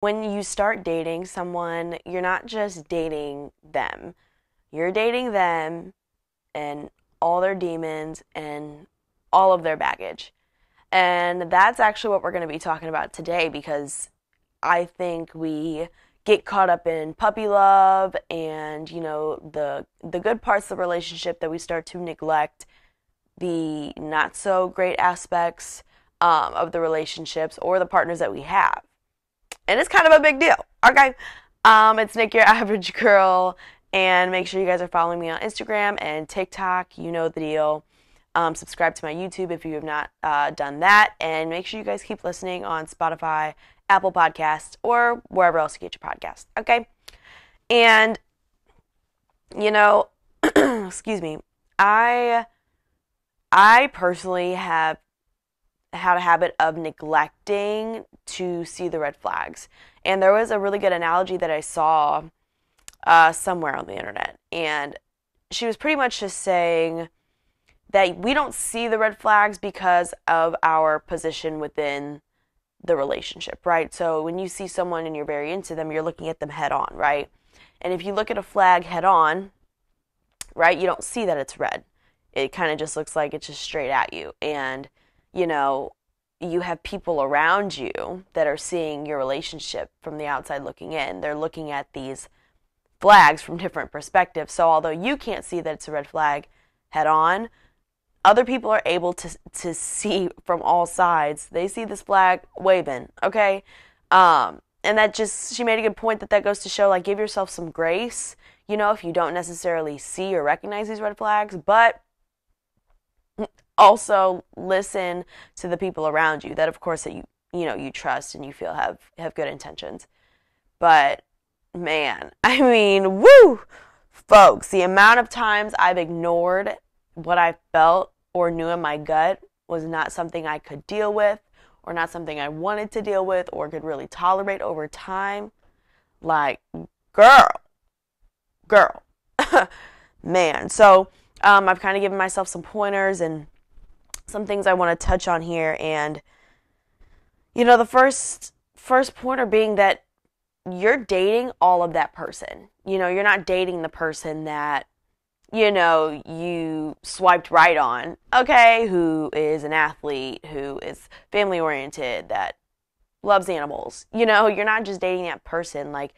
when you start dating someone, you're not just dating them, you're dating them and all their demons and all of their baggage. And that's actually what we're going to be talking about today because I think we get caught up in puppy love and you know the the good parts of the relationship that we start to neglect the not so great aspects um, of the relationships or the partners that we have and it's kind of a big deal. Okay. Um, it's nick your average girl. And make sure you guys are following me on instagram and tiktok. You know the deal. Um, subscribe to my youtube if you have not uh, done that. And make sure you guys keep listening on spotify Apple Podcasts, or wherever else you get your podcast. Okay. And, you know, excuse me, I, I personally have had a habit of neglecting to see the red flags. And there was a really good analogy that I saw uh, somewhere on the internet. And she was pretty much just saying that we don't see the red flags because of our position within the relationship, right? So when you see someone and you're very into them, you're looking at them head on, right? And if you look at a flag head on, right, you don't see that it's red. It kind of just looks like it's just straight at you. And, you know, you have people around you that are seeing your relationship from the outside looking in. They're looking at these flags from different perspectives. So although you can't see that it's a red flag head on, other people are able to to see from all sides. They see this flag waving, okay? Um, and that just she made a good point that that goes to show like give yourself some grace, you know, if you don't necessarily see or recognize these red flags, but also listen to the people around you that of course that you you know you trust and you feel have have good intentions. But man, I mean, woo, folks, the amount of times I've ignored what I felt or knew in my gut was not something I could deal with or not something I wanted to deal with or could really tolerate over time. Like, girl, girl, man. So, um, I've kind of given myself some pointers and some things I want to touch on here. And, you know, the first first pointer being that you're dating all of that person. You know, you're not dating the person that you know, you swiped right on, okay, who is an athlete, who is family oriented, that loves animals. You know, you're not just dating that person. Like,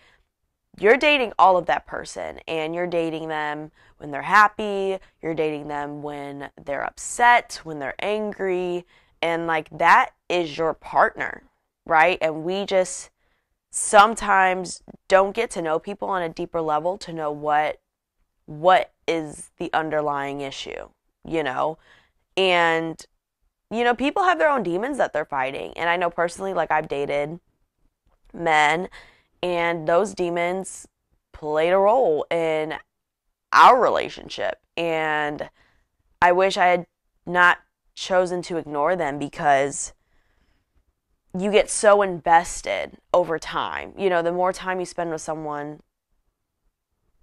you're dating all of that person, and you're dating them when they're happy, you're dating them when they're upset, when they're angry, and like that is your partner, right? And we just sometimes don't get to know people on a deeper level to know what what is the underlying issue, you know? And, you know, people have their own demons that they're fighting. And I know personally, like, I've dated men, and those demons played a role in our relationship. And I wish I had not chosen to ignore them because you get so invested over time. You know, the more time you spend with someone,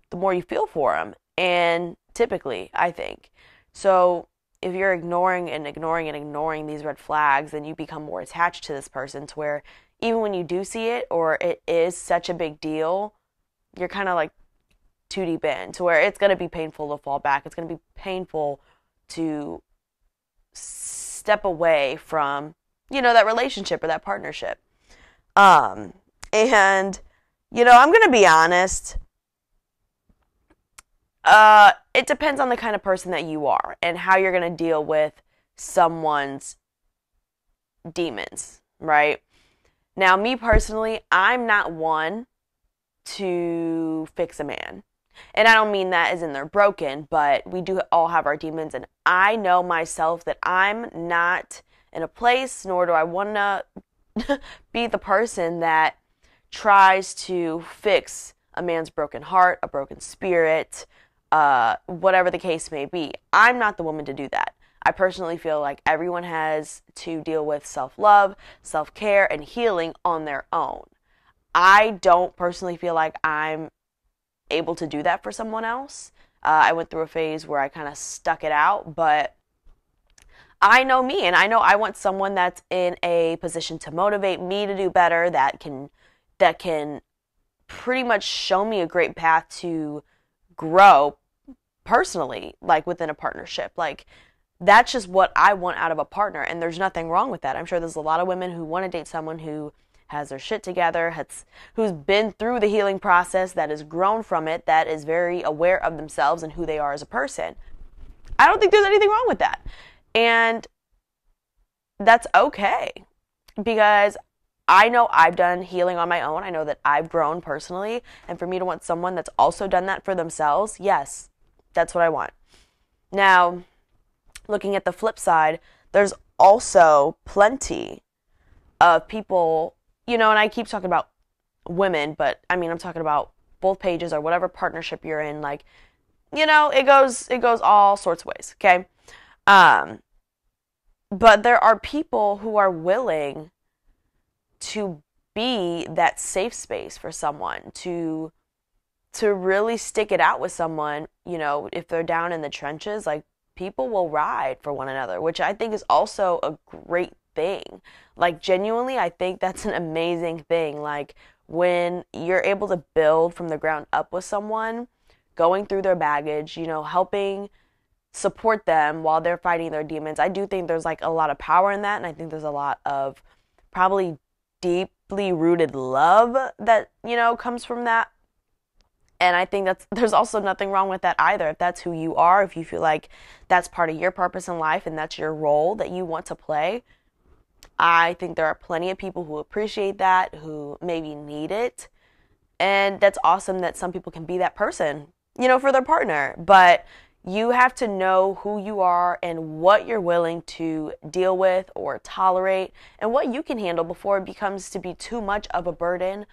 the more you feel for them. And typically, I think. So if you're ignoring and ignoring and ignoring these red flags, then you become more attached to this person to where even when you do see it or it is such a big deal, you're kind of like too deep in to where it's going to be painful to fall back. It's going to be painful to step away from, you know, that relationship or that partnership. Um, and, you know, I'm going to be honest. Uh, it depends on the kind of person that you are and how you're going to deal with someone's demons, right? Now, me personally, I'm not one to fix a man. And I don't mean that as in they're broken, but we do all have our demons. And I know myself that I'm not in a place, nor do I want to be the person that tries to fix a man's broken heart, a broken spirit, uh, whatever the case may be. I'm not the woman to do that. I personally feel like everyone has to deal with self love, self care, and healing on their own. I don't personally feel like I'm able to do that for someone else. Uh, I went through a phase where I kind of stuck it out, but I know me and I know I want someone that's in a position to motivate me to do better, that can that can pretty much show me a great path to grow personally, like within a partnership. Like, that's just what I want out of a partner. And there's nothing wrong with that. I'm sure there's a lot of women who want to date someone who has their shit together, has who's been through the healing process, that has grown from it, that is very aware of themselves and who they are as a person. I don't think there's anything wrong with that. And that's okay because I know I've done healing on my own. I know that I've grown personally. And for me to want someone that's also done that for themselves, yes, that's what I want. Now, looking at the flip side, there's also plenty of people you know, and I keep talking about women, but I mean, I'm talking about both pages or whatever partnership you're in. Like, you know, it goes it goes all sorts of ways. Okay, um, but there are people who are willing to be that safe space for someone to to really stick it out with someone you know if they're down in the trenches like people will ride for one another which i think is also a great thing. Like, genuinely, I think that's an amazing thing. Like, when you're able to build from the ground up with someone, going through their baggage, you know, helping support them while they're fighting their demons. I do think there's like a lot of power in that. And I think there's a lot of probably deeply rooted love that, you know, comes from that. And I think that's there's also nothing wrong with that either. If that's who you are, if you feel like that's part of your purpose in life and that's your role that you want to play, I think there are plenty of people who appreciate that, who maybe need it. And that's awesome that some people can be that person, you know, for their partner. But you have to know who you are and what you're willing to deal with or tolerate and what you can handle before it becomes to be too much of a burden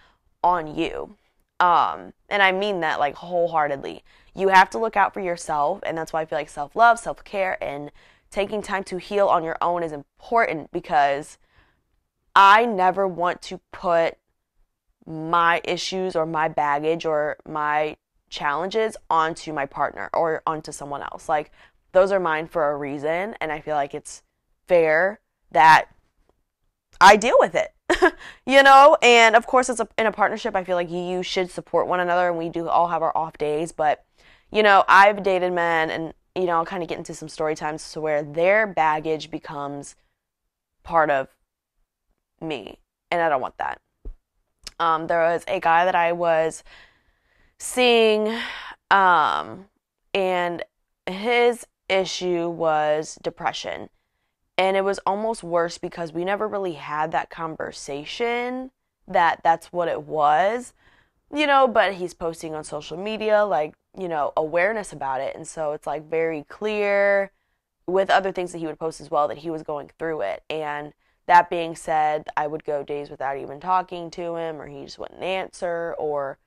on you. Um, and I mean that like wholeheartedly. You have to look out for yourself, and that's why I feel like self love, self care, and taking time to heal on your own is important because I never want to put my issues or my baggage or my challenges onto my partner or onto someone else. Like, those are mine for a reason, and I feel like it's fair that I deal with it. you know, and of course, it's a, in a partnership. I feel like you should support one another, and we do all have our off days. But you know, I've dated men, and you know, I'll kind of get into some story times to where their baggage becomes part of me, and I don't want that. Um, there was a guy that I was seeing, um, and his issue was depression. And it was almost worse because we never really had that conversation that that's what it was, you know, but he's posting on social media like you know, awareness about it. And so it's like very clear with other things that he would post as well that he was going through it. And that being said, I would go days without even talking to him or he just wouldn't answer or,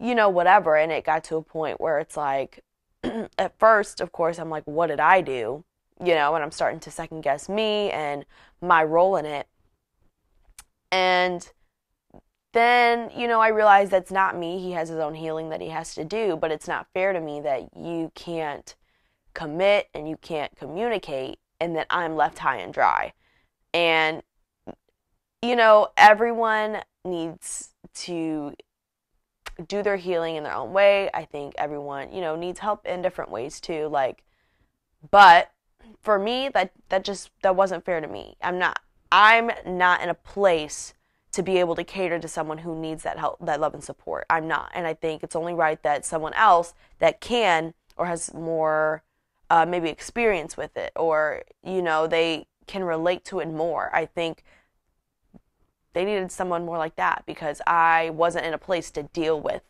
you know, whatever. And it got to a point where it's like, at first, of course, I'm like, what did I do? You know, and I'm starting to second guess me and my role in it. And then, you know, I realize that's not me. He has his own healing that he has to do, but it's not fair to me that you can't commit and you can't communicate and that I'm left high and dry. And, you know, everyone needs to do their healing in their own way. I think everyone, you know, needs help in different ways too. Like, but for me, that, that just, that wasn't fair to me. I'm not, I'm not in a place to be able to cater to someone who needs that help, that love and support. I'm not. And I think it's only right that someone else that can or has more uh, maybe experience with it or, you know, they can relate to it more. I think they needed someone more like that because I wasn't in a place to deal with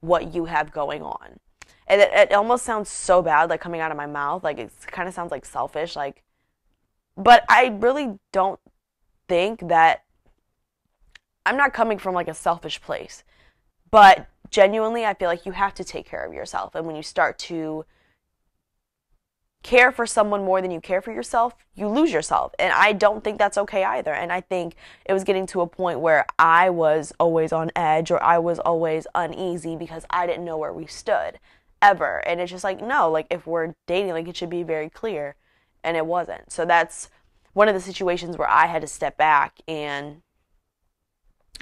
what you have going on. And it, it almost sounds so bad, like coming out of my mouth. Like it kind of sounds like selfish. Like, but I really don't think that I'm not coming from like a selfish place, but genuinely, I feel like you have to take care of yourself. And when you start to care for someone more than you care for yourself, you lose yourself. And I don't think that's okay either. And I think it was getting to a point where I was always on edge or I was always uneasy because I didn't know where we stood ever. And it's just like, no, like if we're dating, like it should be very clear. And it wasn't. So that's one of the situations where I had to step back and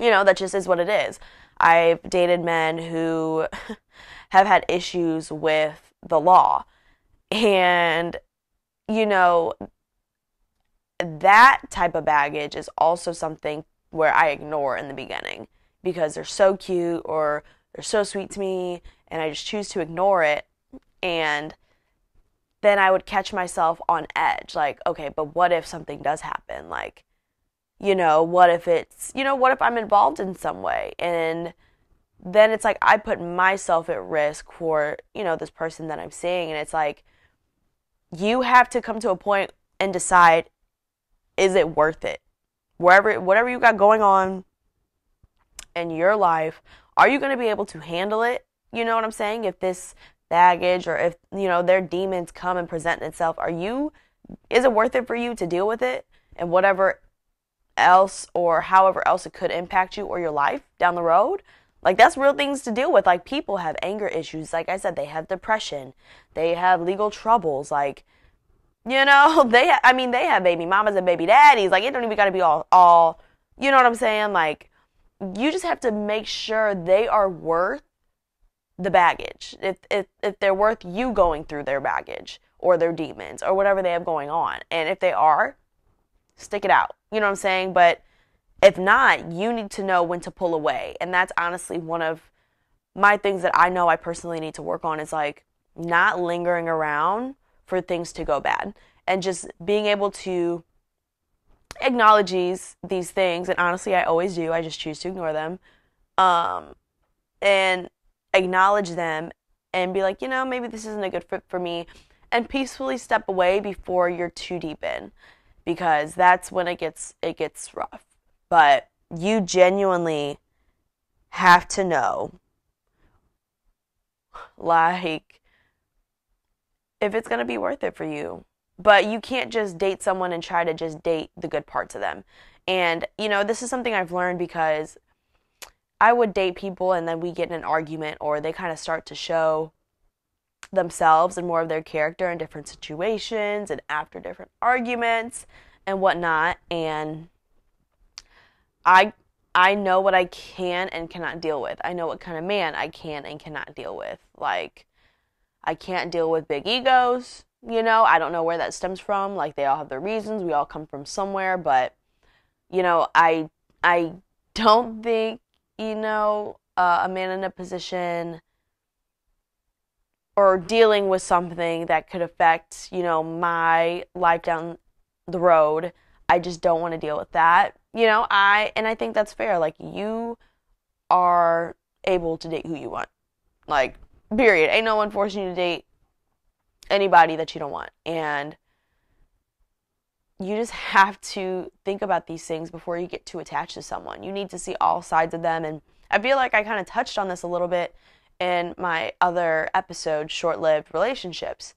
you know, that just is what it is. I've dated men who have had issues with the law. And, you know, that type of baggage is also something where I ignore in the beginning because they're so cute or they're so sweet to me and I just choose to ignore it. And then I would catch myself on edge like, okay, but what if something does happen? Like, you know, what if it's, you know, what if I'm involved in some way? And then it's like I put myself at risk for, you know, this person that I'm seeing. And it's like, you have to come to a point and decide is it worth it? Wherever, whatever you got going on in your life, are you going to be able to handle it? You know what I'm saying? If this baggage or if, you know, their demons come and present itself, are you, is it worth it for you to deal with it? And whatever else or however else it could impact you or your life down the road. Like that's real things to deal with. Like people have anger issues. Like I said, they have depression. They have legal troubles. Like, you know, they. Ha- I mean, they have baby mamas and baby daddies. Like it don't even got to be all all. You know what I'm saying? Like, you just have to make sure they are worth the baggage. If if if they're worth you going through their baggage or their demons or whatever they have going on, and if they are, stick it out. You know what I'm saying? But if not, you need to know when to pull away. And that's honestly one of my things that I know I personally need to work on is like not lingering around for things to go bad and just being able to acknowledge these, these things. And honestly, I always do. I just choose to ignore them. Um, and acknowledge them and be like, you know, maybe this isn't a good fit for me and peacefully step away before you're too deep in because that's when it gets it gets rough. But you genuinely have to know like if it's to be worth it for you. But you can't just date someone and try to just date the good parts of them. And you know, this is something I've learned because I would date people and then we get in an argument or they kind of start to show themselves and more of their character in different situations and after different arguments and whatnot. And I I know what I can and cannot deal with. I know what kind of man I can and cannot deal with. Like I can't deal with big egos, you know. I don't know where that stems from. Like they all have their reasons. We all come from somewhere, but you know, I I don't think, you know, uh, a man in a position or dealing with something that could affect, you know, my life down the road. I just don't want to deal with that. You know, I and I think that's fair. Like you are able to date who you want. Like period. Ain't no one forcing you to date anybody that you don't want. And you just have to think about these things before you get too attached to someone. You need to see all sides of them and I feel like I kind of touched on this a little bit in my other episode, Short Lived Relationships,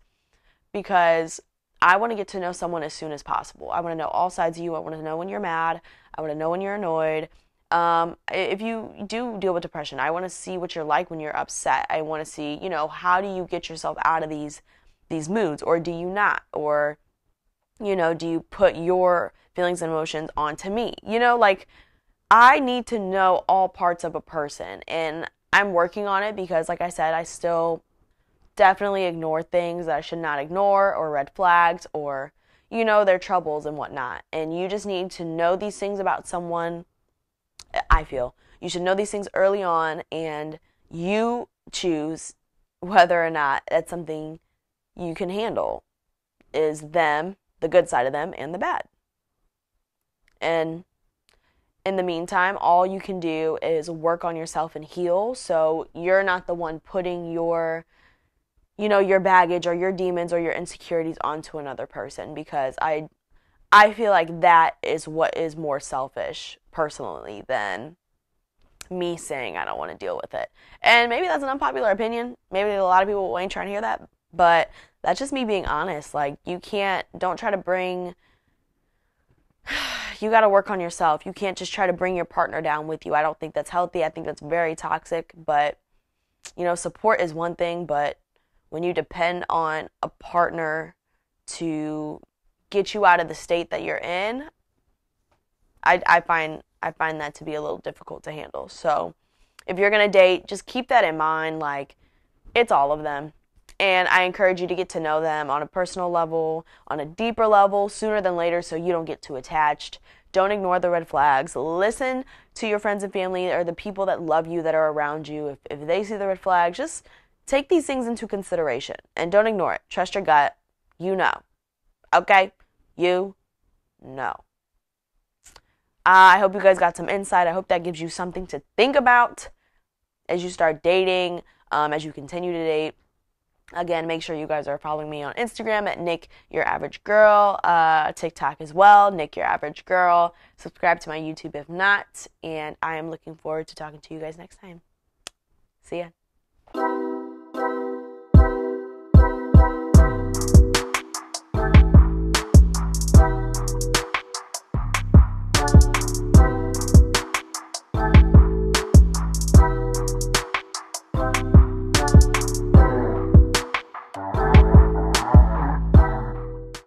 because I want to get to know someone as soon as possible. I want to know all sides of you. I want to know when you're mad. I want to know when you're annoyed. Um, if you do deal with depression, I want to see what you're like when you're upset. I want to see, you know, how do you get yourself out of these these moods, or do you not, or you know, do you put your feelings and emotions onto me? You know, like I need to know all parts of a person, and I'm working on it because, like I said, I still definitely ignore things that I should not ignore or red flags or, you know, their troubles and whatnot. And you just need to know these things about someone. I feel you should know these things early on and you choose whether or not that's something you can handle. Is them, the good side of them, and the bad. And in the meantime, all you can do is work on yourself and heal. So you're not the one putting your, you know, your baggage or your demons or your insecurities onto another person because I, I feel like that is what is more selfish personally than me saying I don't want to deal with it. And maybe that's an unpopular opinion. Maybe a lot of people ain't trying to hear that, but that's just me being honest. Like you can't, don't try to bring you got to work on yourself. You can't just try to bring your partner down with you. I don't think that's healthy. I think that's very toxic. But, you know, support is one thing, but when you depend on a partner to get you out of the state that you're in, I, I find I find that to be a little difficult to handle. So if you're going to date, just keep that in mind. Like, it's all of them. And I encourage you to get to know them on a personal level, on a deeper level, sooner than later, so you don't get too attached. Don't ignore the red flags. Listen to your friends and family or the people that love you that are around you. If, if they see the red flags, just take these things into consideration and don't ignore it. Trust your gut. You know. Okay? You know. Uh, I hope you guys got some insight. I hope that gives you something to think about as you start dating, um, as you continue to date. Again, make sure you guys are following me on Instagram at Nick Your Average Girl, uh, TikTok as well, Nick Your Average Girl. Subscribe to my YouTube if not, and I am looking forward to talking to you guys next time. See ya.